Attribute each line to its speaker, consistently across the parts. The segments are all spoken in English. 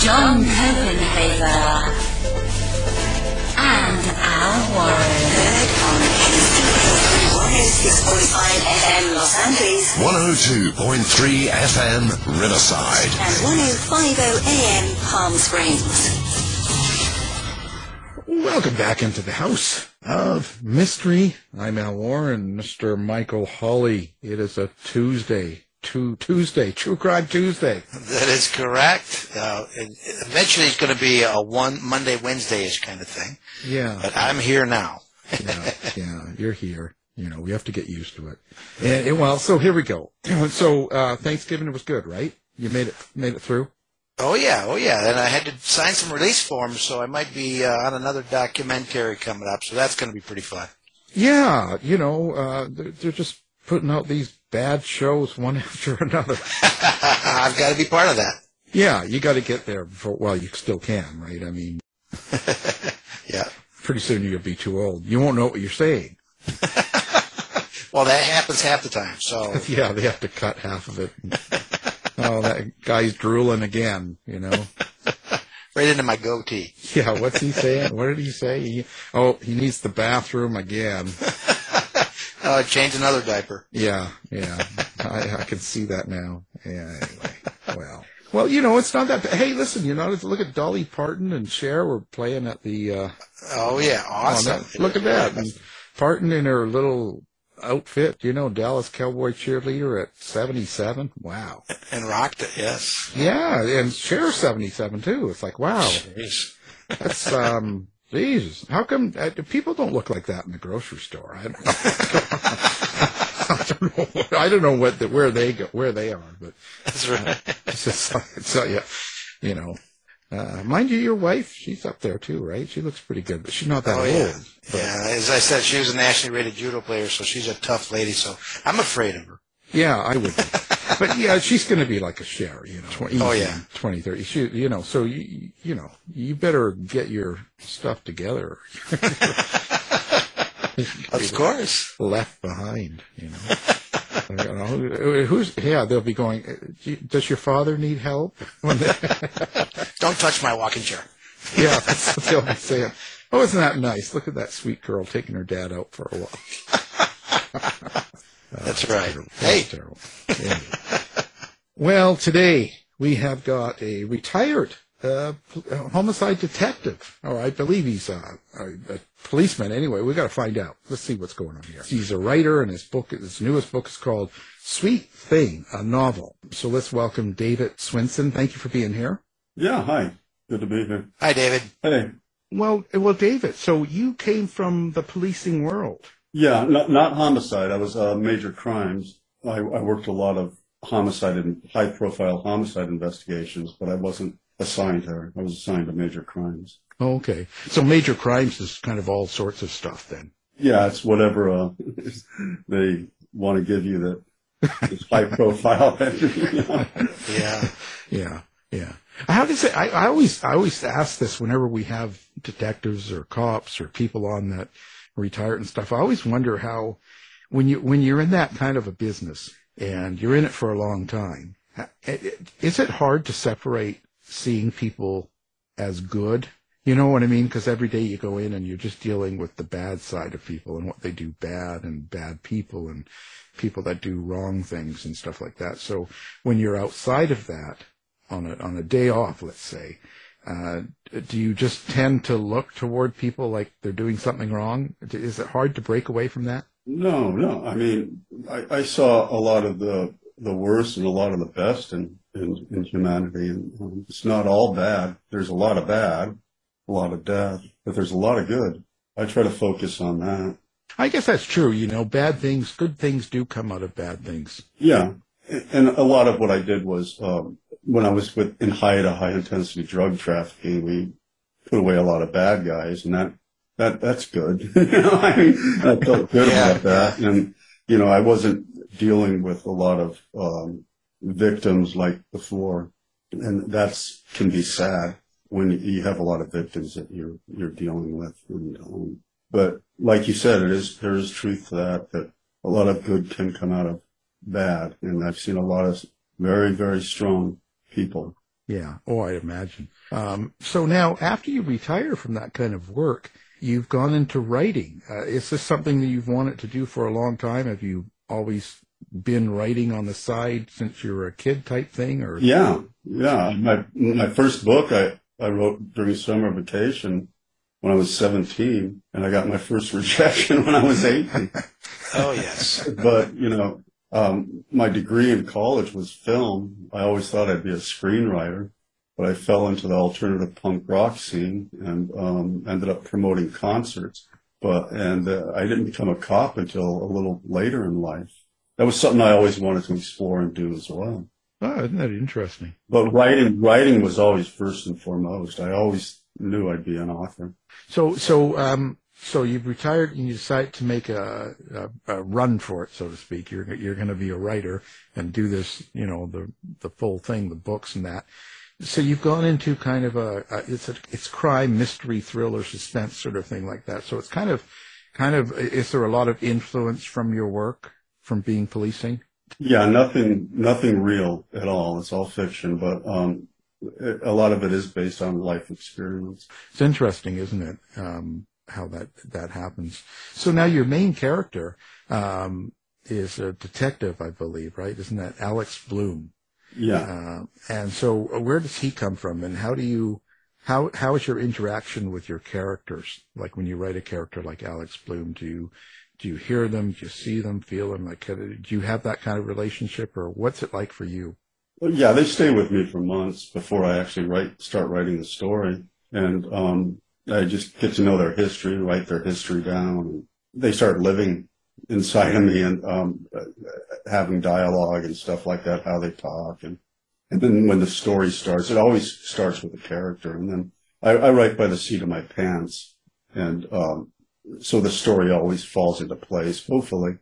Speaker 1: John Copenhaver, and Al Warren. Heard on KCAA 106.5 FM Los Angeles
Speaker 2: 102.3 FM Riverside.
Speaker 1: and 1050 AM Palm Springs.
Speaker 3: Welcome back into the House of Mystery. I'm Al Warren, Mr. Michael Hawley. It is a Tuesday, two, Tuesday, True Crime Tuesday.
Speaker 4: That is correct. Uh, eventually, it's going to be a one Monday, Wednesday-ish kind of thing.
Speaker 3: Yeah,
Speaker 4: But I'm here now.
Speaker 3: yeah, yeah. You're here. You know, we have to get used to it. And, and, well, so here we go. So uh, Thanksgiving was good, right? You made it, made it through.
Speaker 4: Oh yeah, oh yeah. And I had to sign some release forms, so I might be uh, on another documentary coming up. So that's going to be pretty fun.
Speaker 3: Yeah, you know, uh, they're, they're just putting out these bad shows one after another.
Speaker 4: I've got to be part of that.
Speaker 3: Yeah, you got to get there before. Well, you still can, right? I mean,
Speaker 4: Yeah.
Speaker 3: pretty soon you'll be too old. You won't know what you're saying.
Speaker 4: Well, that happens half the time. So
Speaker 3: Yeah, they have to cut half of it. oh, that guy's drooling again, you know.
Speaker 4: right into my goatee.
Speaker 3: Yeah, what's he saying? What did he say? He, oh, he needs the bathroom again.
Speaker 4: Uh, change another diaper.
Speaker 3: Yeah, yeah. I, I can see that now. Yeah, anyway. Well. Well, you know, it's not that bad. Hey, listen, you know, look at Dolly Parton and Cher were playing at the, uh,
Speaker 4: Oh yeah, awesome.
Speaker 3: that- look at that. And Parton in her little outfit, you know, Dallas Cowboy cheerleader at 77. Wow.
Speaker 4: And rocked it. Yes.
Speaker 3: Yeah, and Cher 77 too. It's like, wow.
Speaker 4: Jeez.
Speaker 3: That's um, Jesus. How come uh, people don't look like that in the grocery store? I don't know. I don't know. I don't know what the, where they go, where they are, but
Speaker 4: That's right.
Speaker 3: it's just, it's, uh, yeah, you know. Uh, mind you, your wife, she's up there too, right? She looks pretty good, but she's not that
Speaker 4: Oh
Speaker 3: old.
Speaker 4: yeah.
Speaker 3: But,
Speaker 4: Yeah. As I said, she was a nationally rated judo player, so she's a tough lady. So I'm afraid of her.
Speaker 3: Yeah, I would. But yeah, she's going to be like a Cher, you know. 20,
Speaker 4: Oh, yeah.
Speaker 3: 20, 30. She, you know, so you, you know, you better get your stuff together.
Speaker 4: Of course.
Speaker 3: left behind, you know. I don't know, who's yeah? They'll be going. "Uh, do you- Does your father need help?
Speaker 4: Don't touch my walking chair.
Speaker 3: yeah, that's what they'll be saying. Oh, isn't that nice? Look at that sweet girl taking her dad out for a walk.
Speaker 4: That's right.
Speaker 3: Terrible.
Speaker 4: Hey,
Speaker 3: That's terrible. Anyway. well, today we have got a retired uh, uh, homicide detective, or I believe he's uh, a, a policeman. Anyway, we've got to find out. Let's see what's going on here. He's a writer, and his book, his newest book, is called "Sweet Thing," a novel. So let's welcome David Swinson. Thank you for being here.
Speaker 5: Yeah, hi. Good to be here.
Speaker 4: hi, David.
Speaker 5: Hey.
Speaker 3: Well, well, David. So you came from the policing world.
Speaker 5: Yeah, not, not homicide. I was uh, major crimes. I, I worked a lot of homicide and high profile homicide investigations, but I wasn't assigned there. I was assigned to major crimes.
Speaker 3: Oh, okay. So major crimes is kind of all sorts of stuff then.
Speaker 5: Yeah, it's whatever uh, they want to give you that is high profile. you.
Speaker 4: Yeah.
Speaker 3: Yeah, yeah. How does it? I, I always, I always ask this whenever we have detectives or cops or people on that retired and stuff. I always wonder how, when you when you're in that kind of a business and you're in it for a long time, is it- it- is it hard to separate seeing people as good? You know what I mean? Because every day you go in and you're just dealing with the bad side of people and what they do bad and bad people and people that do wrong things and stuff like that. So when you're outside of that, on a on a day off, let's say, uh, do you just tend to look toward people like they're doing something wrong? Is it hard to break away from that?
Speaker 5: No, no. I mean, I, I saw a lot of the the worst and a lot of the best in in, in humanity, and it's not all bad. There's a lot of bad, a lot of death, but there's a lot of good. I try to focus on that.
Speaker 3: I guess that's true. You know, bad things, good things do come out of bad things.
Speaker 5: Yeah, and a lot of what I did was um, when I was with in HIDTA, high intensity drug trafficking. We put away a lot of bad guys, and that that that's good. you know, I mean, I felt good
Speaker 4: Yeah.
Speaker 5: about that, and you know, I wasn't dealing with a lot of um, victims like before, and that's can be sad when you have a lot of victims that you're you're dealing with. And, um, but like you said, it is there is truth to that that a lot of good can come out of bad, and I've seen a lot of very very strong people.
Speaker 3: Yeah. Oh, I imagine. Um, so now, after you retire from that kind of work, you've gone into writing. Uh, is this something that you've wanted to do for a long time? Have you always been writing on the side since you were a kid type thing or?
Speaker 5: Yeah, yeah. My my first book I I wrote during summer vacation when I was 17, and I got my first rejection when I was 18.
Speaker 4: Oh yes.
Speaker 5: but you know, um, my degree in college was film. I always thought I'd be a screenwriter, but I fell into the alternative punk rock scene and um, ended up promoting concerts. But and uh, I didn't become a cop until a little later in life. That was something I always wanted to explore and do as well.
Speaker 3: Oh, isn't that interesting?
Speaker 5: But writing, writing was always first and foremost. I always knew I'd be an author.
Speaker 3: So, so, um, so you've retired and you decide to make a, a, a run for it, so to speak. You're, you're going to be a writer and do this, you know, the, the full thing, the books and that. So you've gone into kind of a, a it's a, it's crime, mystery, thriller, suspense sort of thing like that. So it's kind of, kind of, is there a lot of influence from your work, from being policing?
Speaker 5: Yeah, nothing, nothing real at all. It's all fiction, but um, a lot of it is based on life experience.
Speaker 3: It's interesting, isn't it? Um, how that that happens. So now your main character um, is a detective, I believe, right? Isn't that Alex Blum?
Speaker 5: Yeah.
Speaker 3: Uh, and so, where does he come from, and how do you how how is your interaction with your characters? Like when you write a character like Alex Blum, do you do you hear them? Do you see them? Feel them? Like, do you have that kind of relationship, or what's it like for you?
Speaker 5: Well, yeah, they stay with me for months before I actually write, start writing the story. And, um, I just get to know their history, write their history down. They start living inside of me and, um, having dialogue and stuff like that, how they talk. And, and then when the story starts, it always starts with a character. And then I, I write by the seat of my pants. And, um, so the story always falls into place, hopefully.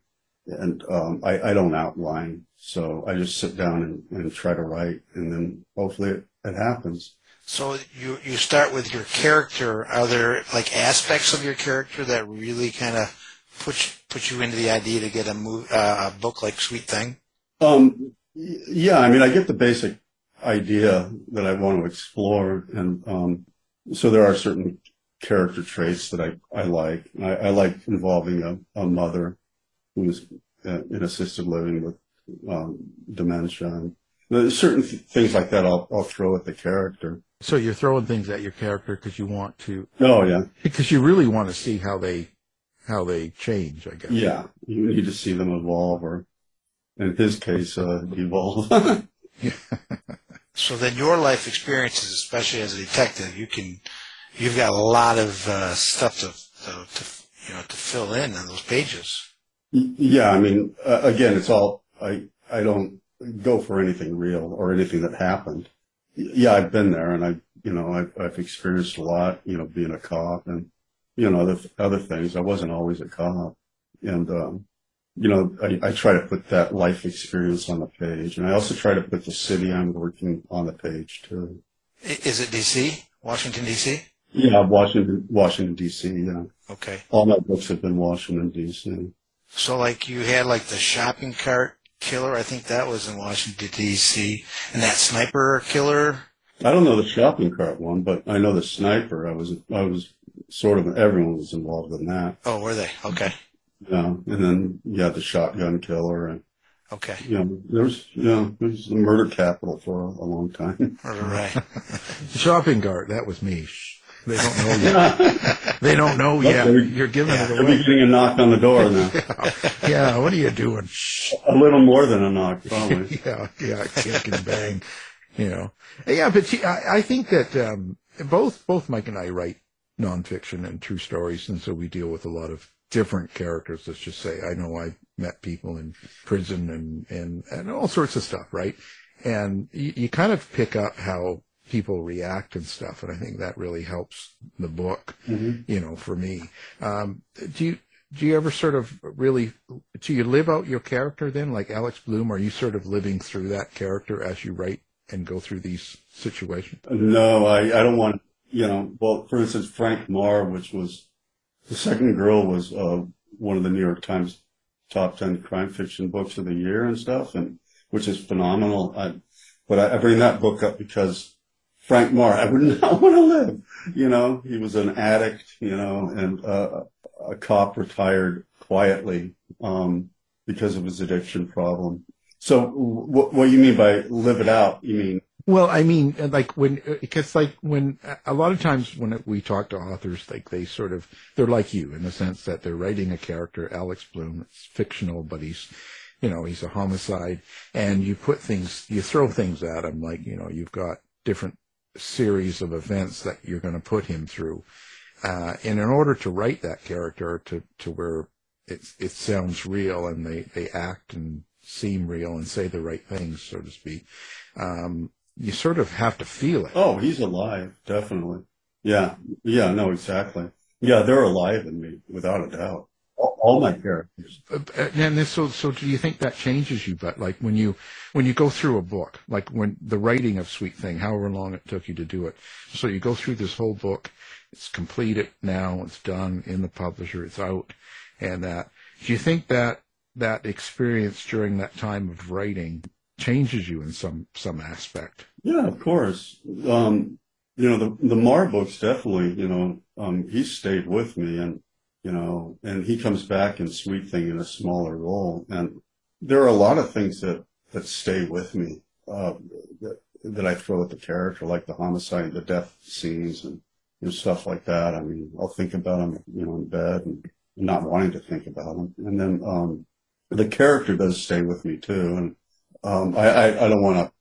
Speaker 5: And, um, I, I don't outline. So I just sit down and, and try to write, and then hopefully it, it happens.
Speaker 4: So you you start with your character. Are there like aspects of your character that really kind of put put you into the idea to get a move, uh, a book like Sweet Thing?
Speaker 5: Um, yeah, I mean, I get the basic idea that I want to explore, and um, so there are certain character traits that I, I like. I, I like involving a, a mother who's uh, in assisted living with um, dementia. And certain th- things like that I'll, I'll throw at the character.
Speaker 3: So you're throwing things at your character because you want to
Speaker 5: Oh yeah,
Speaker 3: because you really want to see how they how they change. I guess.
Speaker 5: yeah. You need to see them evolve, or in his case, uh, evolve.
Speaker 4: So then your life experiences, especially as a detective, you can you've got a lot of uh, stuff to, to to you know to fill in on those pages.
Speaker 5: Yeah, I mean, uh, again, it's all I. I don't go for anything real or anything that happened. Yeah, I've been there, and I, you know, I've, I've experienced a lot. You know, being a cop and you know other other things. I wasn't always a cop, and um, you know, I, I try to put that life experience on the page, and I also try to put the city I'm working on the page too.
Speaker 4: Is it D.C., Washington D.C.?
Speaker 5: Yeah, Washington, Washington D.C. Yeah,
Speaker 4: Okay.
Speaker 5: all my books have been Washington D.C.
Speaker 4: So like you had like the shopping cart killer, I think that was in Washington D.C. and that sniper killer.
Speaker 5: I don't know the shopping cart one, but I know the sniper. I was, I was sort of, everyone was involved in that.
Speaker 4: Oh, were they? Okay.
Speaker 5: Yeah. And then, you had the shotgun killer and,
Speaker 4: Okay.
Speaker 5: you know, there was, you know, there was the murder capital for a, a long time.
Speaker 4: Right.
Speaker 3: Shopping cart. That was me. They don't know yet. they don't know yet. You're giving it
Speaker 5: They'll be getting a knock on the door now.
Speaker 3: Yeah. What are you doing?
Speaker 5: A little more than a knock, probably.
Speaker 3: yeah, yeah, kick and bang, you know. Yeah, but see, I, I think that um, both both Mike and I write nonfiction and true stories, and so we deal with a lot of different characters. Let's just say I know I met people in prison and and and all sorts of stuff, right? And you, you kind of pick up how people react and stuff. And I think that really helps the book,
Speaker 5: Mm-hmm.
Speaker 3: you know, for me. Um, do you, do you ever sort of really, do you live out your character then? Like Alex Blum, are you sort of living through that character as you write and go through these situations?
Speaker 5: No, I, I don't want, you know, well, for instance, Frank Marr, which was, the second girl was, uh, one of the New York Times top 10 crime fiction books of the year and stuff, and, which is phenomenal. I, but I, I bring that book up because Frank Marr. I would not want to live, you know, he was an addict, you know, and, uh, a cop retired quietly, um, because of his addiction problem. So what, what you mean by live it out? You mean
Speaker 3: Well, I mean, uh, like when, because like when, a lot of times when we talk to authors, like they sort of, they're like you in the sense that they're writing a character, Alex Blum, it's fictional, but he's, you know, he's a homicide and you put things, you throw things at him, like, you know, you've got different series of events that you're going to put him through. Uh, and in order to write that character to, to where it, it sounds real and they, they act and seem real and say the right things, so to speak, um, you sort of have to feel it.
Speaker 5: Oh, he's alive, definitely. Yeah, yeah, no, exactly. Yeah, they're alive in me, without a doubt. All, my characters.
Speaker 3: Uh, And this, so, so do you think that changes you? But like when you, when you go through a book, like when the writing of Sweet Thing, however long it took you to do it. So you go through this whole book, it's completed now, it's done in the publisher, it's out. And that, do you think that, that experience during that time of writing changes you in some, some aspect?
Speaker 5: Yeah, of course. Um, you know, the the Marr books definitely. You know, um, he stayed with me, and you know, and he comes back in Sweet Thing in a smaller role, and there are a lot of things that that stay with me uh, that that I throw at the character, like the homicide, the death scenes, and know, stuff like that. I mean, I'll think about them, you know, in bed and not wanting to think about them, and then um, the character does stay with me too, and um, I, I I don't want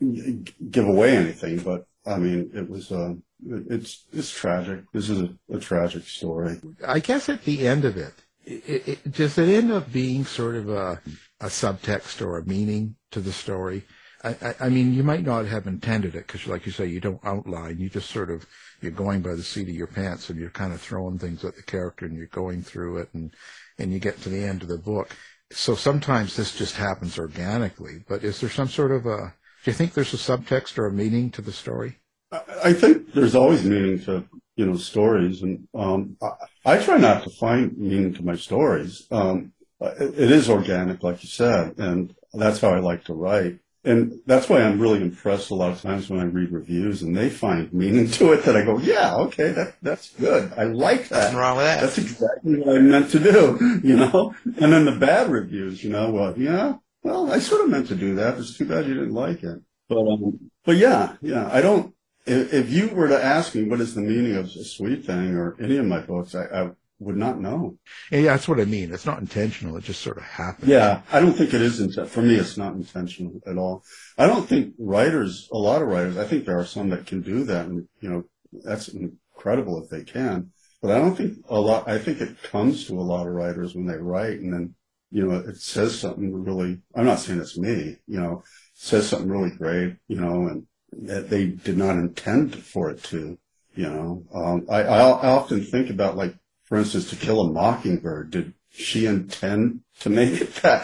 Speaker 5: to give away anything, but I mean, it was, uh, it's, it's tragic. This is a, a tragic story.
Speaker 3: I guess at the end of it, it, it, does it end up being sort of a, a subtext or a meaning to the story? I, I, I mean, you might not have intended it because, like you say, you don't outline. You just sort of you're going by the seat of your pants and you're kind of throwing things at the character and you're going through it and and you get to the end of the book. So sometimes this just happens organically. But is there some sort of a? Do you think there's a subtext or a meaning to the story?
Speaker 5: I, think there's always meaning to, you know, stories. And, um, I, I try not to find meaning to my stories. Um, it, it is organic, like you said, and that's how I like to write. And that's why I'm really impressed a lot of times when I read reviews and they find meaning to it that I go, yeah, okay, that, that's good. I like that.
Speaker 4: Nothing wrong with that.
Speaker 5: That's exactly what I meant to do, you know? And then the bad reviews, you know, well, yeah, well, I sort of meant to do that. It's too bad you didn't like it. But, um, but yeah, yeah, I don't, if, if you were to ask me what is the meaning of a sweet thing or any of my books, I, I would not know.
Speaker 3: Yeah, that's what I mean. It's not intentional. It just sort of happens.
Speaker 5: Yeah, I don't think it is inten- for me. It's not intentional at all. I don't think writers, a lot of writers, I think there are some that can do that, and you know, that's incredible if they can. But I don't think a lot. I think it comes to a lot of writers when they write, and then you know, it says something really. I'm not saying it's me. You know, says something really great. You know, and that they did not intend for it to. You know, um, I, I often think about like, for instance, To Kill a Mockingbird. Did she intend to make it that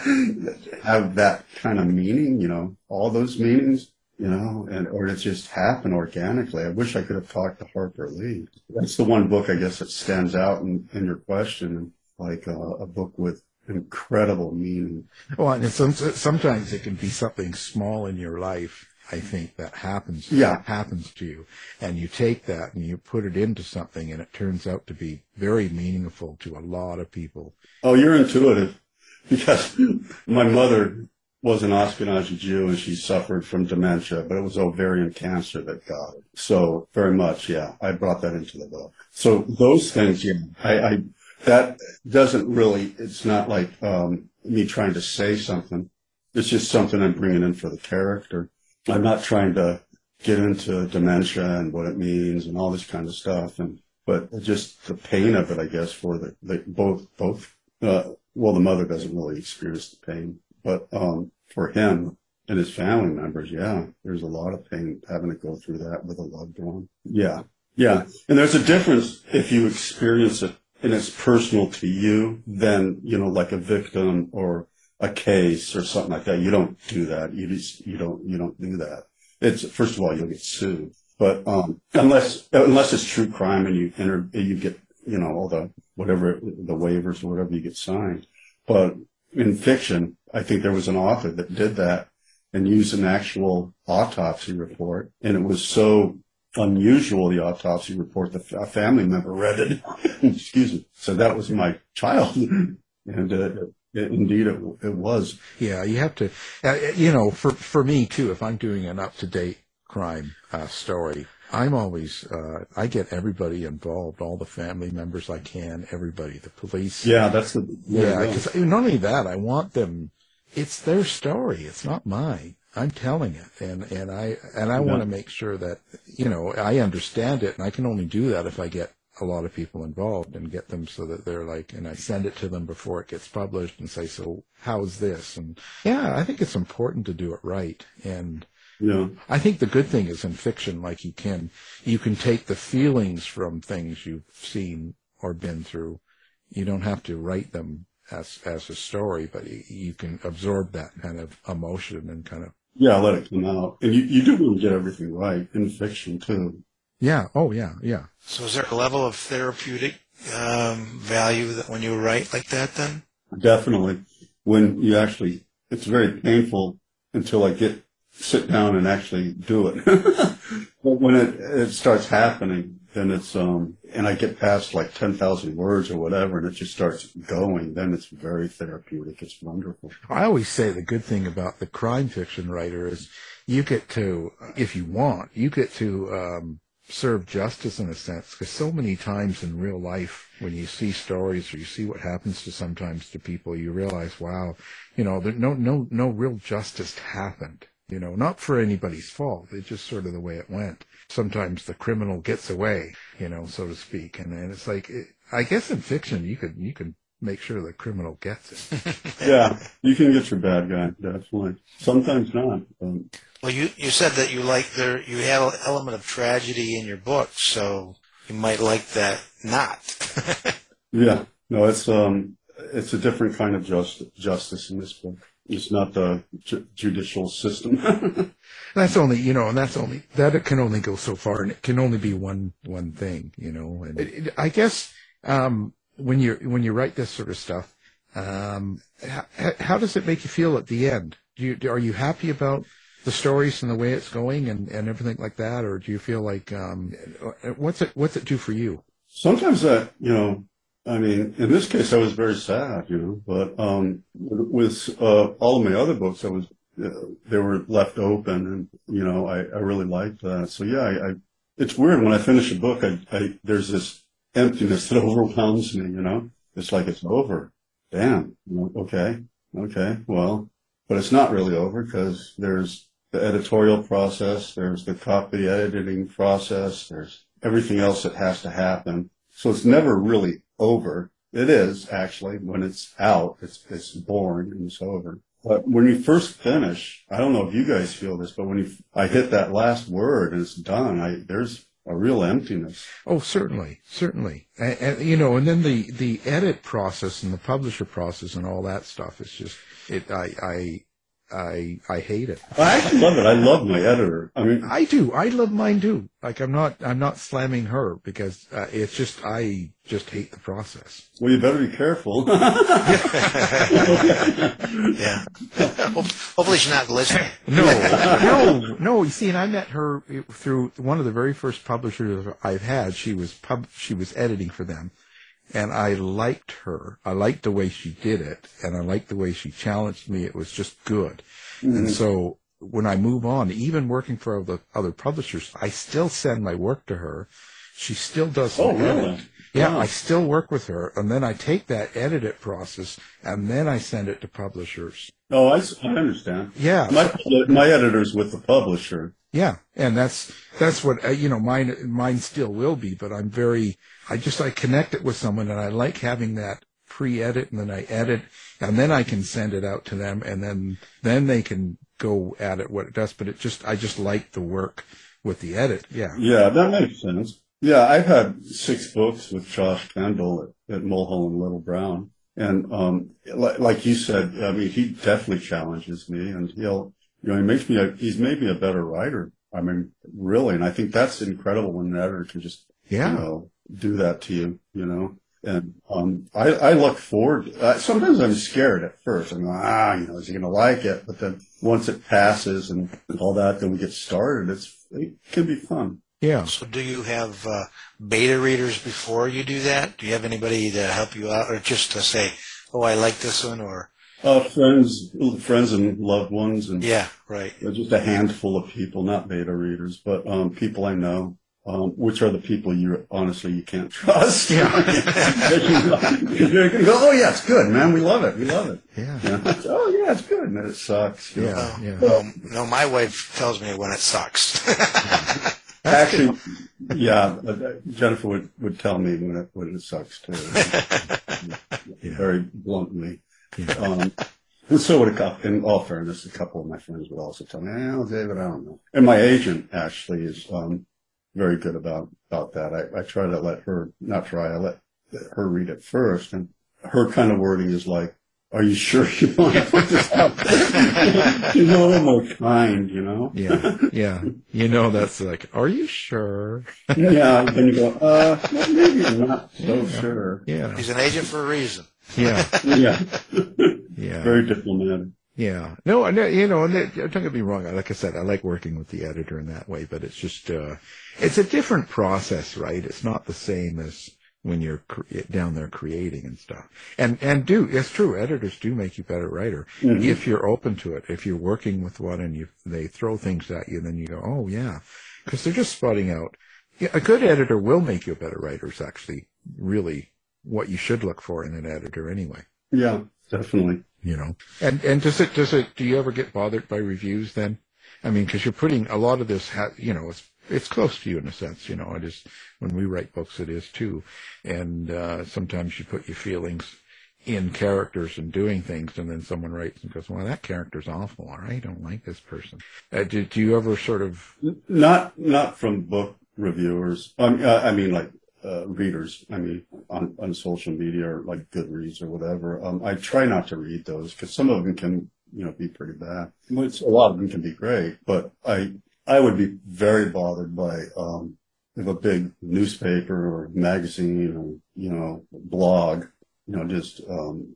Speaker 5: have that kind of meaning? You know, all those meanings. You know, and or it just happened organically. I wish I could have talked to Harper Lee. That's the one book I guess that stands out in, in your question, like uh, a book with incredible meaning.
Speaker 3: Well, and some- sometimes it can be something small in your life. I think that happens.
Speaker 5: Yeah.
Speaker 3: happens to you, and you take that and you put it into something, and it turns out to be very meaningful to a lot of people.
Speaker 5: Oh, you're intuitive because my mother was an Ashkenazi Jew and she suffered from dementia, but it was ovarian cancer that got it. So very much, yeah, I brought that into the book. So those things, yeah, I, I that doesn't really, it's not like um, me trying to say something. It's just something I'm bringing in for the character. I'm not trying to get into dementia and what it means and all this kind of stuff. And, but just the pain of it, I guess, for the, the both, both, uh, well, the mother doesn't really experience the pain, but, um, for him, and his family members. Yeah, there's a lot of pain having to go through that with a loved one. Yeah, yeah, and there's a difference if you experience it and it's personal to you than you know, like a victim or a case or something like that. You don't do that. You just you don't you don't do that. It's first of all you'll get sued, but um, unless unless it's true crime and you enter you get you know all the whatever the waivers or whatever you get signed. But in fiction, I think there was an author that did that and used an actual autopsy report, and it was so unusual the autopsy report that a family member read it. Excuse me. So that was my child, and uh, indeed it, it was.
Speaker 3: Yeah, you have to, uh, you know, for for me too. If I'm doing an up to date crime uh, story, I'm always uh, I get everybody involved, all the family members I can, everybody, the police.
Speaker 5: Yeah, that's the
Speaker 3: yeah. Because not only that, I want them. It's their story. It's not mine. I'm telling it, and and I and I want to make sure that you know I understand it, and I can only do that if I get a lot of people involved and get them so that they're like, and I send it to them before it gets published and say, so how's this? And yeah, I think it's important to do it right. And
Speaker 5: yeah.
Speaker 3: I think the good thing is in fiction, like you can, you can take the feelings from things you've seen or been through. You don't have to write them as, as a story, but you, you can absorb that kind of emotion and kind of.
Speaker 5: Yeah, let it come out. And you, you do want to get everything right in fiction too.
Speaker 3: Yeah. Oh, yeah. Yeah.
Speaker 4: So is there a level of therapeutic um, value that when you write like that then?
Speaker 5: Definitely. When you actually, it's very painful until I get sit down and actually do it. but when it, it starts happening, then it's, um, and I get past like 10,000 words or whatever, and it just starts going, then it's very therapeutic. It's wonderful.
Speaker 3: I always say the good thing about the crime fiction writer is you get to, if you want, you get to, um, serve justice in a sense because so many times in real life when you see stories or you see what happens to sometimes to people you realize wow you know there no no no real justice happened you know, not for anybody's fault. It's just sort of the way it went. Sometimes the criminal gets away, you know, so to speak. And, and it's like, it, I guess in fiction, you could, you can make sure the criminal gets it.
Speaker 5: yeah, you can get your bad guy, definitely. Sometimes not. Um,
Speaker 4: well, you, you said that you like there, you have an element of tragedy in your book, so you might like that not.
Speaker 5: yeah, no, it's, um, it's a different kind of just, justice in this book. It's not the ju- judicial system.
Speaker 3: that's only, you know, and that's only that it can only go so far, and it can only be one one thing, you know. And it, it, I guess um, when you when you write this sort of stuff, um, how, how, does it make you feel at the end? Do you are you happy about the stories and the way it's going and, and everything like that, or do you feel like um, what's it what's it do for you?
Speaker 5: Sometimes that you know I mean, in this case, I was very sad, you know, but um, with uh, all of my other books, I was uh, they were left open, and you know, I, I really liked that. So yeah, I, I, it's weird when I finish a book, I, I there's this emptiness that overwhelms me, you know. It's like it's over. Damn. Okay, okay, well, but it's not really over because there's the editorial process, there's the copy editing process, there's everything else that has to happen. So it's never really over. It is actually when it's out, it's it's born and it's over. But when you first finish, I don't know if you guys feel this, but when you, I hit that last word and it's done, I there's a real emptiness.
Speaker 3: Oh, certainly, certainly, and, and, you know, and then the the edit process and the publisher process and all that stuff is just it. I I I I hate it.
Speaker 5: I actually love it. I love my editor. I mean,
Speaker 3: I do. I love mine too. Like I'm not I'm not slamming her because uh, it's just I just hate the process.
Speaker 5: Well, you better be careful.
Speaker 4: yeah. Hopefully she's not listening.
Speaker 3: No, no, no. You see, and I met her through one of the very first publishers I've had. She was pub she was editing for them and I liked her. I liked the way she did it, and I liked the way she challenged me. It was just good. Mm-hmm. And so when I move on, even working for the other publishers, I still send my work to her. She still does.
Speaker 5: Oh, really?
Speaker 3: Yeah, wow. I still work with her, and then I take that edit it process, and then I send it to publishers.
Speaker 5: Oh, I, I understand.
Speaker 3: Yeah,
Speaker 5: my my editor's with the publisher.
Speaker 3: Yeah, and that's that's what uh, you know. Mine mine still will be, but I'm very. I just I connect it with someone, and I like having that pre-edit, and then I edit, and then I can send it out to them, and then then they can go at it what it does, but it just I just like the work with the edit. Yeah.
Speaker 5: Yeah, that makes sense. Yeah, I've had six books with Josh Kendall at, at Mulholland Little Brown. And, um, like, like you said, I mean, he definitely challenges me and he'll, you know, he makes me a, he's made me a better writer. I mean, really. And I think that's incredible when an editor can just,
Speaker 3: Yeah.
Speaker 5: you know, do that to you, you know? And, um, I, I look forward, uh, sometimes I'm scared at first. I'm like, ah, you know, is he going to like it? But then once it passes and all that, then we get started. It's, it can be fun.
Speaker 3: Yeah.
Speaker 4: So do you have uh, beta readers before you do that? Do you have anybody to help you out, or just to say, "Oh, I like this one," or
Speaker 5: Uh, friends, friends and loved ones, and
Speaker 4: yeah, right?
Speaker 5: just a handful of people, not beta readers, but um, people I know, um, which are the people you honestly you can't trust.
Speaker 3: Yeah.
Speaker 5: Because they're going to go, oh yeah, it's good, man. We love it. We love it.
Speaker 3: Yeah.
Speaker 5: You know? oh yeah, it's good, and it sucks. you know.
Speaker 3: Yeah. Yeah.
Speaker 4: No, no, my wife tells me when it sucks.
Speaker 5: Actually, yeah, uh, Jennifer would, would tell me when it when it sucks too, very bluntly. Um, and so would a couple. In all fairness, a couple of my friends would also tell me, "Oh, David, I don't know." And my agent actually is um, very good about about that. I, I try to let her not try. I let her read it first, and her kind of wording is like, "Are you sure you want to put this out?" there?" She's a little more kind, you know.
Speaker 3: Yeah. Yeah. You know, that's like, are you sure?
Speaker 5: Yeah, then you go, uh, well, maybe I'm not so sure.
Speaker 3: Yeah.
Speaker 4: He's an agent for a reason.
Speaker 3: Yeah.
Speaker 5: Yeah,
Speaker 3: Yeah.
Speaker 5: very diplomatic.
Speaker 3: Yeah. No, uh, you know, don't get me wrong. Like I said, I like working with the editor in that way, but it's just, uh, it's a different process, right? It's not the same as when you're cre- down there creating and stuff. And, and do, it's true, editors do make you better writer if you're open to it. If you're working with one and you, they throw things at you, then you go, oh yeah. Cause they're just spotting out. Yeah, a good editor will make you a better writer is actually really what you should look for in an editor anyway
Speaker 5: Yeah, definitely.
Speaker 3: You know. And and does it does it? Do you ever get bothered by reviews then? I mean, because you're putting a lot of this, ha- you know, it's it's close to you in a sense, you know. It is when we write books, it is too. And uh, sometimes you put your feelings in characters and doing things, and then someone writes and goes, "Well, that character's awful, or I don't like this person." Uh, do, do you ever sort of?
Speaker 5: Not not from book reviewers. Um, uh, I mean, like uh, readers. I mean, on on social media or like Goodreads or whatever. Um, I try not to read those because some of them can, you know, be pretty bad. Which a lot of them can be great, but I I would be very bothered by um, if a big newspaper or magazine or you know blog, you know, just um,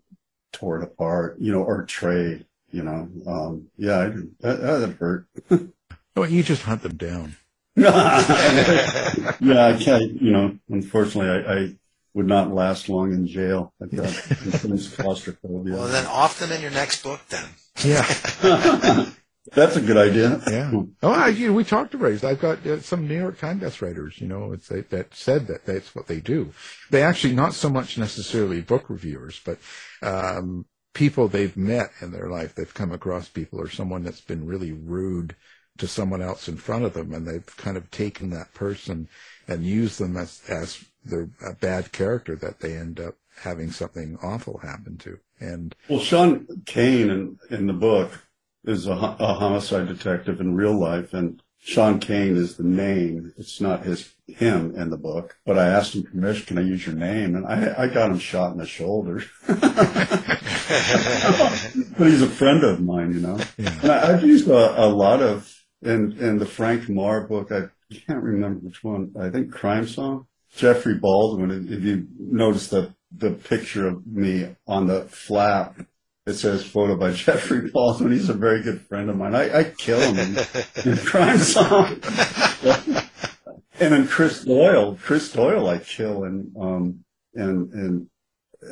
Speaker 5: tore it apart, you know, or trade. You know, um, yeah, I, that that hurt.
Speaker 3: Oh, you just hunt them down.
Speaker 5: yeah, I can't. You know, unfortunately, I, I would not last long in jail. I've got intense claustrophobia.
Speaker 4: Well, then off them in your next book. Then
Speaker 3: Yeah.
Speaker 5: That's a good idea.
Speaker 3: Yeah. Oh, I, you know, we talked about it. I've got uh, some New York Times best writers, you know, it's, that, that said that that's what they do. They actually, not so much necessarily book reviewers, but, um, people they've met in their life. They've come across people or someone that's been really rude to someone else in front of them and they've kind of taken that person and used them as, as their a bad character that they end up having something awful happen to. And
Speaker 5: Well, Sean Kane in, in the book is a, a homicide detective in real life, and Sean Kane is the name. It's not his him in the book. But I asked him permission, can I use your name? And I, I got him shot in the shoulder. but he's a friend of mine, you know.
Speaker 3: Yeah.
Speaker 5: And I, I've used a, a lot of in in the Frank Marr book. I can't remember which one. I think Crime Song. Jeffrey Baldwin. If you notice the the picture of me on the flap, it says photo by Jeffrey Baldwin. He's a very good friend of mine. I, I kill him in, in Crime Song. and then Chris Doyle, Chris Doyle, I kill in um in in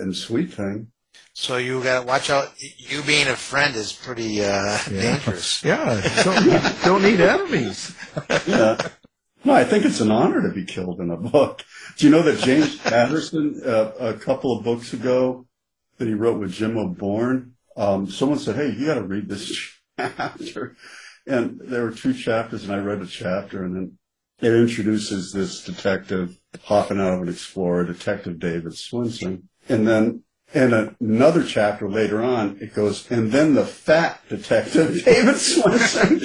Speaker 5: in Sweet Thing.
Speaker 4: So you got to watch out. You being a friend is pretty uh, dangerous.
Speaker 3: yeah, don't, don't need enemies.
Speaker 5: Yeah. No, I think it's an honor to be killed in a book. Do you know that James Patterson, uh, a couple of books ago, that he wrote with Jim O'Born, um, someone said, "Hey, you got to read this chapter," and there were two chapters, and I read a chapter, and then it introduces this detective hopping out of an Explorer, Detective David Swinson, and then And another chapter later on, it goes, and then the fat detective, David Swinson.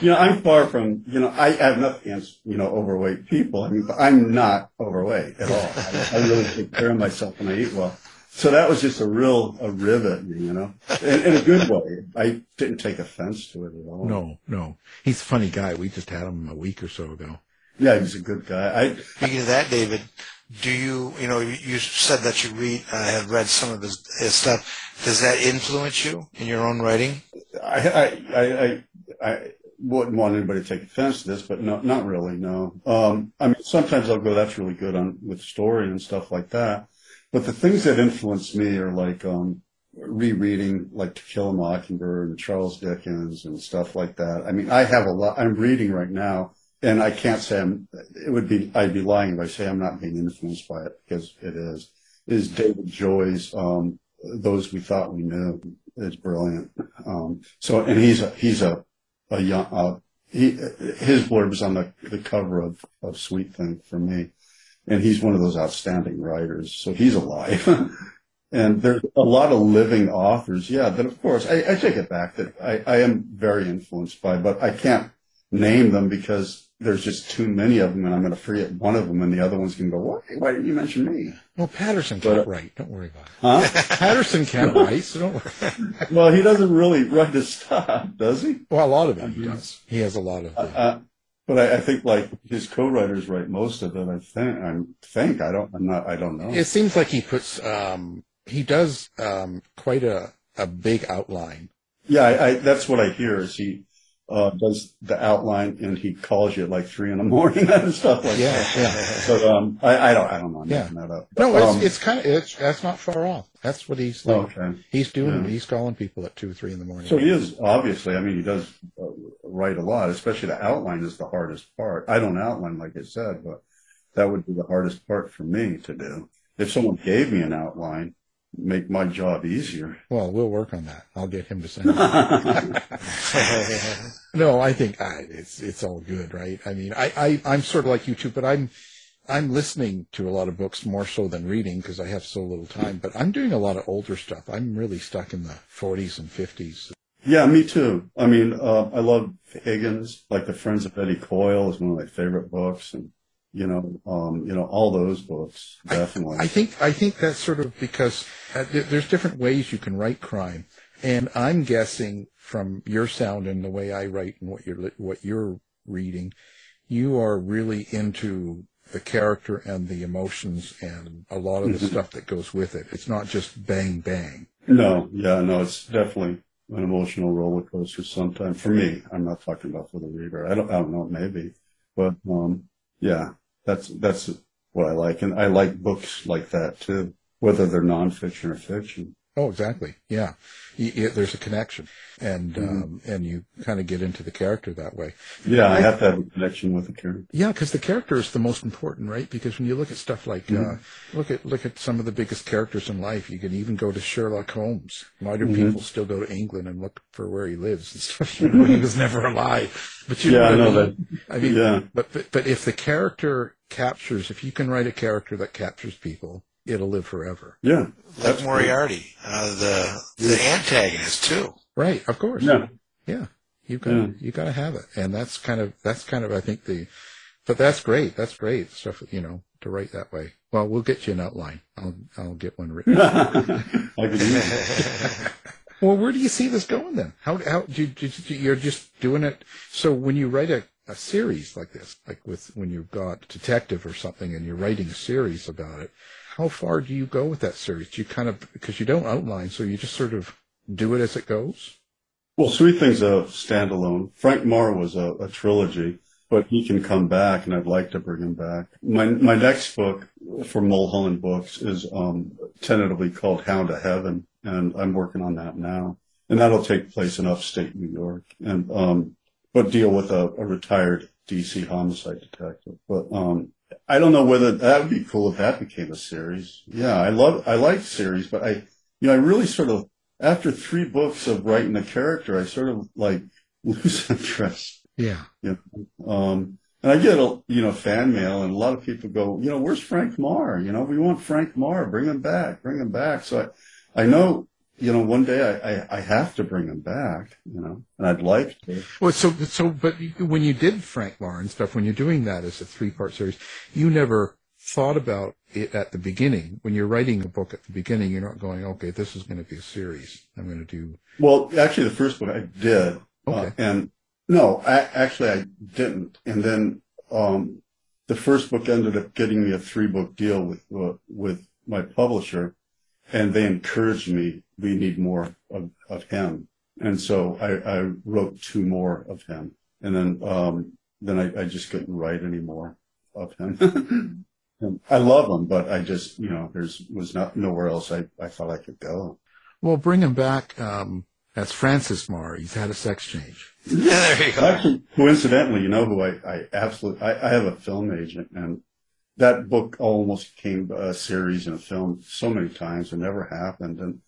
Speaker 5: you know, I'm far from, you know, I have nothing against, you know, overweight people. I mean, but I'm not overweight at all. I, I really take care of myself and I eat well. So that was just a real, a rivet, you know, in, in a good way. I didn't take offense to it at all.
Speaker 3: No, no. He's a funny guy. We just had him a week or so ago.
Speaker 5: Yeah, he's a good guy. I,
Speaker 4: Speaking of that, David, do you, you know, you said that you read, uh, have read some of his, his stuff. Does that influence you in your own writing?
Speaker 5: I, I, I, I, I wouldn't want anybody to take offense to this, but no, not really, no. Um, I mean, sometimes I'll go, that's really good on, with story and stuff like that. But the things that influence me are like, um, rereading like To Kill a Mockingbird and Charles Dickens and stuff like that. I mean, I have a lot, I'm reading right now and I can't say I'm, it would be, I'd be lying if I say I'm not being influenced by it because it is, is David Joy's, um, Those We Thought We Knew is brilliant. Um, so, and he's a, he's a, a young, uh, he, his blurb is on the, the cover of, of Sweet Thing for me. And he's one of those outstanding writers. So he's alive. and there's a lot of living authors. Yeah. Then of course I, I take it back that I, I am very influenced by, but I can't name them because there's just too many of them and I'm going to forget one of them and the other one's going to go, why, why didn't you mention me?
Speaker 3: Well, Patterson
Speaker 5: But,
Speaker 3: can't
Speaker 5: uh,
Speaker 3: write. Don't worry about it.
Speaker 5: Huh?
Speaker 3: Patterson can't write, so don't worry.
Speaker 5: well, he doesn't really write his stuff, does he?
Speaker 3: Well, a lot of it he does. He has a lot of.
Speaker 5: Uh, but I, I think like his co-writers write most of it. I think. I think. I don't. I'm not. I don't know.
Speaker 3: It seems like he puts. Um, he does um, quite a a big outline.
Speaker 5: Yeah, I, I, that's what I hear. Is he uh, does the outline and he calls you at like three in the morning and stuff like
Speaker 3: Yeah,
Speaker 5: that.
Speaker 3: yeah.
Speaker 5: So um, I, I don't. I don't know. I'm
Speaker 3: Yeah.
Speaker 5: that up.
Speaker 3: No, it's
Speaker 5: Um,
Speaker 3: it's kind of it's that's not far off. That's what he's like.
Speaker 5: okay.
Speaker 3: He's doing.
Speaker 5: Yeah.
Speaker 3: He's calling people at two, three in the morning.
Speaker 5: So he is obviously. I mean, he does uh, write a lot. Especially the outline is the hardest part. I don't outline like I said, but that would be the hardest part for me to do. If someone gave me an outline, make my job easier.
Speaker 3: Well, we'll work on that. I'll get him to send. it. no, I think uh, it's it's all good, right? I mean, I, I I'm sort of like you too, but I'm I'm listening to a lot of books more so than reading because I have so little time. But I'm doing a lot of older stuff. I'm really stuck in the 40s and 50s.
Speaker 5: Yeah, me too. I mean, uh, I love Higgins, like The Friends of Eddie Coyle is one of my favorite books, and you know, um, you know, all those books definitely.
Speaker 3: I think I think that's sort of because uh, there- there's different ways you can write crime, and I'm guessing from your sound and the way I write and what you're what you're reading, you are really into the character and the emotions and a lot of the stuff that goes with it. It's not just bang bang.
Speaker 5: no, yeah, no, it's definitely an emotional roller coaster sometimes for me. I'm not talking about for the reader. I don't, I don't know, maybe, but um, yeah, that's that's what I like, and I like books like that too, whether they're nonfiction or fiction.
Speaker 3: Oh, exactly. Yeah, Y- y- there's a connection, and um, and you kind of get into the character that way.
Speaker 5: Yeah, I have to have a connection with the character.
Speaker 3: Yeah, because the character is the most important, right? Because when you look at stuff like uh, look at look at some of the biggest characters in life, you can even go to Sherlock Holmes. Why do people still go to England and look for where he lives and stuff? You know, he was never alive. But you
Speaker 5: Yeah, I know that.
Speaker 3: I mean,
Speaker 5: Yeah.
Speaker 3: but, but but if the character captures, if you can write a character that captures people, it'll live forever.
Speaker 5: Yeah,
Speaker 4: like Moriarty, uh, the the antagonist too.
Speaker 3: Right? Of course.
Speaker 5: yeah.
Speaker 3: Yeah, you got
Speaker 5: Yeah.
Speaker 3: you got to have it, and that's kind of that's kind of I think the, but that's great. That's great stuff. You know, to write that way. Well, we'll get you an outline. I'll I'll get one written.
Speaker 5: I could use
Speaker 3: well, where do you see this going then? How how do you, do you- you're just doing it? So when you write a a series like this, like with when you've got detective or something, and you're writing a series about it, how far do you go with that series? Do you kind of because you don't outline, so you just sort of do it as it goes.
Speaker 5: Well, Sweet Thing's a standalone. Frank Marr was a, a trilogy, but he can come back, and I'd like to bring him back. My my next book for Mulholland Books is um, tentatively called Hound to Heaven, and I'm working on that now. And that'll take place in upstate New York, and um, but deal with a, a retired DC homicide detective. But um, I don't know whether that would be cool if that became a series. Yeah, I love I like series, but I you know I really sort of after three books of writing a character, I sort of like lose interest.
Speaker 3: Yeah.
Speaker 5: Know? Um, And I get a you know fan mail, and a lot of people go, you know, where's Frank Marr? You know, we want Frank Marr. Bring him back. Bring him back. So I, I know, you know, one day I, I, I have to bring him back. You know, and I'd like to.
Speaker 3: Well, so so, but when you did Frank and stuff, when you're doing that as a three part series, you never thought about it at the beginning. When you're writing a book at the beginning, you're not going, okay, this is going to be a series. I'm going to do.
Speaker 5: Well, actually, the first book I did,
Speaker 3: Okay.
Speaker 5: uh, and no, I, actually I didn't. And then um, the first book ended up getting me a three book deal with uh, with my publisher, and they encouraged me. We need more of, of him, and so I, I wrote two more of him, and then um, then I, I just couldn't write any more of him. And I love him, but I just you know there's was not nowhere else I, I thought I could go.
Speaker 3: Well, bring him back um, as Francis Marr. He's had a sex change.
Speaker 4: Yeah, there you go.
Speaker 5: Actually, coincidentally, you know who I, I absolutely, I, I have a film agent and that book almost came a series and a film so many times and never happened. And,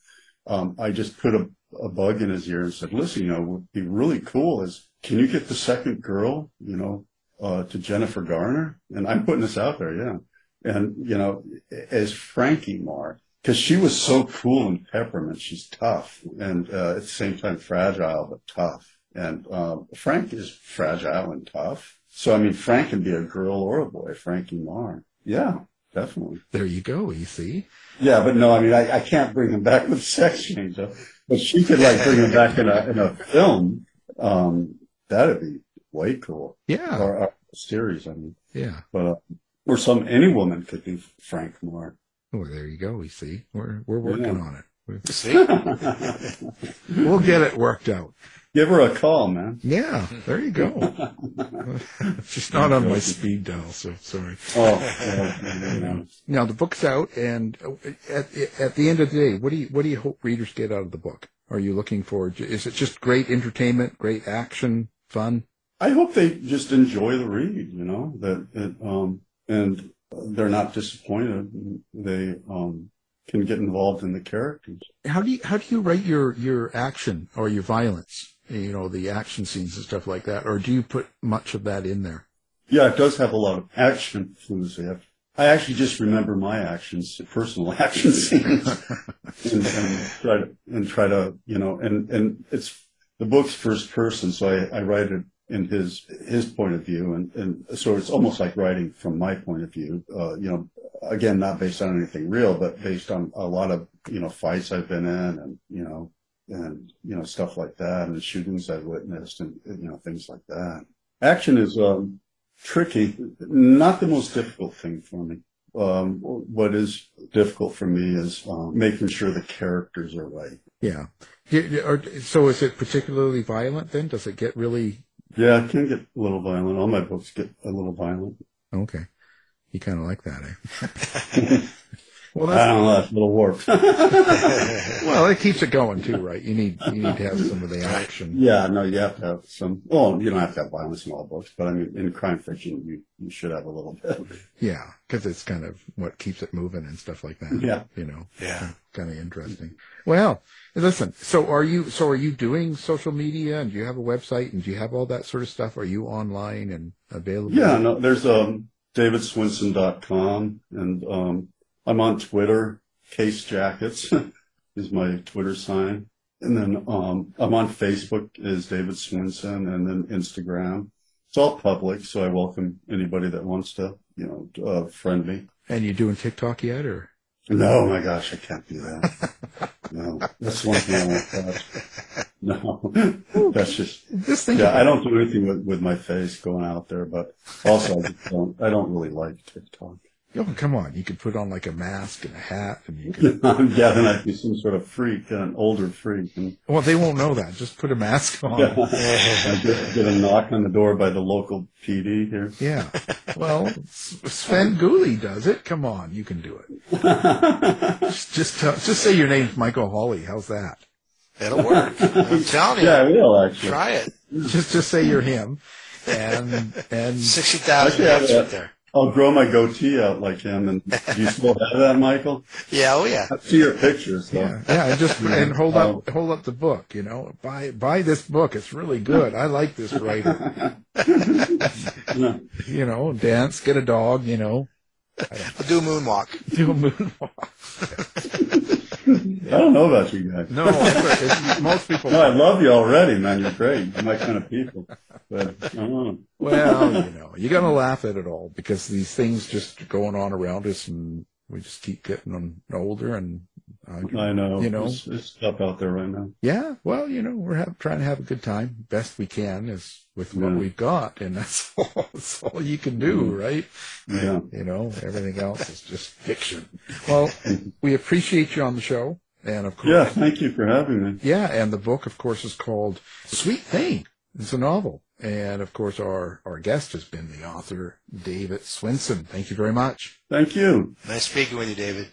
Speaker 5: um, I just put a, a bug in his ear and said, listen, you know, what would be really cool is can you get the second girl, you know, uh, to Jennifer Garner? And I'm putting this out there. Yeah. And, you know, as Frankie Marr, because she was so cool and peppermint. She's tough and uh, at the same time fragile but tough. And uh, Frank is fragile and tough. So I mean, Frank can be a girl or a boy. Frankie Marr. Yeah, definitely.
Speaker 3: There you go. You see.
Speaker 5: Yeah, but no, I mean, I, I can't bring him back with sex change. But she could like bring him back in a in a film. Um, that'd be way cool.
Speaker 3: Yeah.
Speaker 5: Or a series, I mean.
Speaker 3: Yeah.
Speaker 5: But uh, or some any woman could do Frank Marr.
Speaker 3: Well, there you go. We see, we're we're working
Speaker 5: Yeah.
Speaker 3: on it.
Speaker 4: See?
Speaker 3: We'll get it worked out.
Speaker 5: Give her a call, man.
Speaker 3: Yeah, there you go. She's not on my speed dial, so sorry.
Speaker 5: Oh, you.
Speaker 3: Now the book's out, and at at the end of the day, what do you what do you hope readers get out of the book? Are you looking for? Is it just great entertainment, great action, fun?
Speaker 5: I hope they just enjoy the read, you know, that, it, um, and they're not disappointed. They, um, can get involved in the characters.
Speaker 3: How do you how do you write your your action or your violence? You know, the action scenes and stuff like that, or do you put much of that in there?
Speaker 5: Yeah, it does have a lot of action clues. I actually just remember my actions, personal action scenes, and, and try to and try to you know, and and it's the book's first person, so I, I write it in his his point of view, and and so it's almost like writing from my point of view. Uh, you know, again, not based on anything real, but based on a lot of you know fights I've been in, and you know, and you know stuff like that, and shootings I've witnessed, and you know things like that. Action is um, tricky, not the most difficult thing for me. Um, what is difficult for me is um, making sure the characters are right.
Speaker 3: Yeah. So is it particularly violent then? Does it get really
Speaker 5: Yeah, it can get a little violent. All my books get a little violent.
Speaker 3: okay? You kind of like that, eh? well,
Speaker 5: I
Speaker 3: that's,
Speaker 5: don't know, that's a little warped.
Speaker 3: well, it keeps it going too, right? You need you need to have some of the action.
Speaker 5: yeah, no, you have to have some. Well, you don't have to have violence in all books, but I mean, in crime fiction, you you should have a little bit.
Speaker 3: Yeah, because it's kind of what keeps it moving and stuff like that.
Speaker 5: Yeah.
Speaker 3: you know.
Speaker 4: Yeah.
Speaker 3: kind of interesting. Well, listen. So are you? So are you doing social media? And do you have a website? And do you have all that sort of stuff? Are you online and available?
Speaker 5: Yeah, no, there's um davidswinson.com and um I'm on Twitter. Case Jackets is my Twitter sign. And then um I'm on Facebook as David Swinson and then Instagram. It's all public, so I welcome anybody that wants to, you know, uh, friend me.
Speaker 3: And you doing TikTok yet, or?
Speaker 5: No, my gosh, I can't do that. No, that's one thing I won't touch. No, that's just
Speaker 3: Just
Speaker 5: yeah. I don't do anything with, with my face going out there, but also I just don't. I don't really like TikTok.
Speaker 3: Oh, come on. You could put on like a mask and a hat and you could,
Speaker 5: yeah, then I'd be some sort of freak, an older freak, and
Speaker 3: well, they won't know that. Just put a mask on.
Speaker 5: I get, get a knock on the door by the local PD here.
Speaker 3: Yeah. Well, Sven Gooley does it. Come on. You can do it. Just, just tell, just say your name's Michael Hawley. How's that?
Speaker 4: It'll work. I'm telling you.
Speaker 5: Yeah, I will actually.
Speaker 4: Try it.
Speaker 3: Just, just say you're him. And, and
Speaker 4: 60,000
Speaker 5: Actually, I have
Speaker 4: hits
Speaker 5: a-
Speaker 4: right there.
Speaker 5: I'll grow my goatee out like him. And do you still have that, Michael?
Speaker 4: Yeah, oh yeah.
Speaker 5: I see your pictures. So.
Speaker 3: Yeah, yeah, and just and hold up, oh. hold up the book. You know, buy buy this book. It's really good. I like this writer.
Speaker 5: Yeah.
Speaker 3: You know, dance, get a dog. You know,
Speaker 4: I'll do a moonwalk.
Speaker 3: do a moonwalk.
Speaker 5: I don't know about you guys.
Speaker 3: No, it's, it's, most people.
Speaker 5: No, I love you already, man. You're great. You're my kind of people. But I don't know.
Speaker 3: Well, you know, you got to laugh at it all because these things just going on around us, and we just keep getting them older. And uh,
Speaker 5: I know.
Speaker 3: You know.
Speaker 5: tough out there right now.
Speaker 3: yeah, well, you know, we're have, trying to have a good time, best we can, is with what
Speaker 5: Yeah.
Speaker 3: we've got, and that's all. That's all you can do, right?
Speaker 5: Yeah.
Speaker 3: You know, everything else is just fiction. Well, we appreciate you on the show, and of course,
Speaker 5: Yeah. Thank you for having me.
Speaker 3: Yeah, and the book, of course, is called Sweet Thing. It's a novel. And of course, our, our guest has been the author, David Swinson. Thank you very much.
Speaker 5: Thank you.
Speaker 4: Nice speaking with you, David.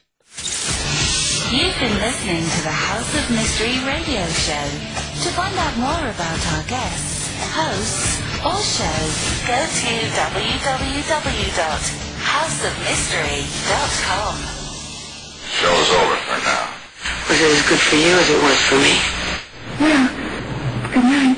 Speaker 1: You've been listening to the House of Mystery radio show. To find out more about our guests, hosts, or shows, go to www.houseofmystery.com.
Speaker 2: Show is over for now.
Speaker 6: Was it as good for you as it was for me? Well, good night.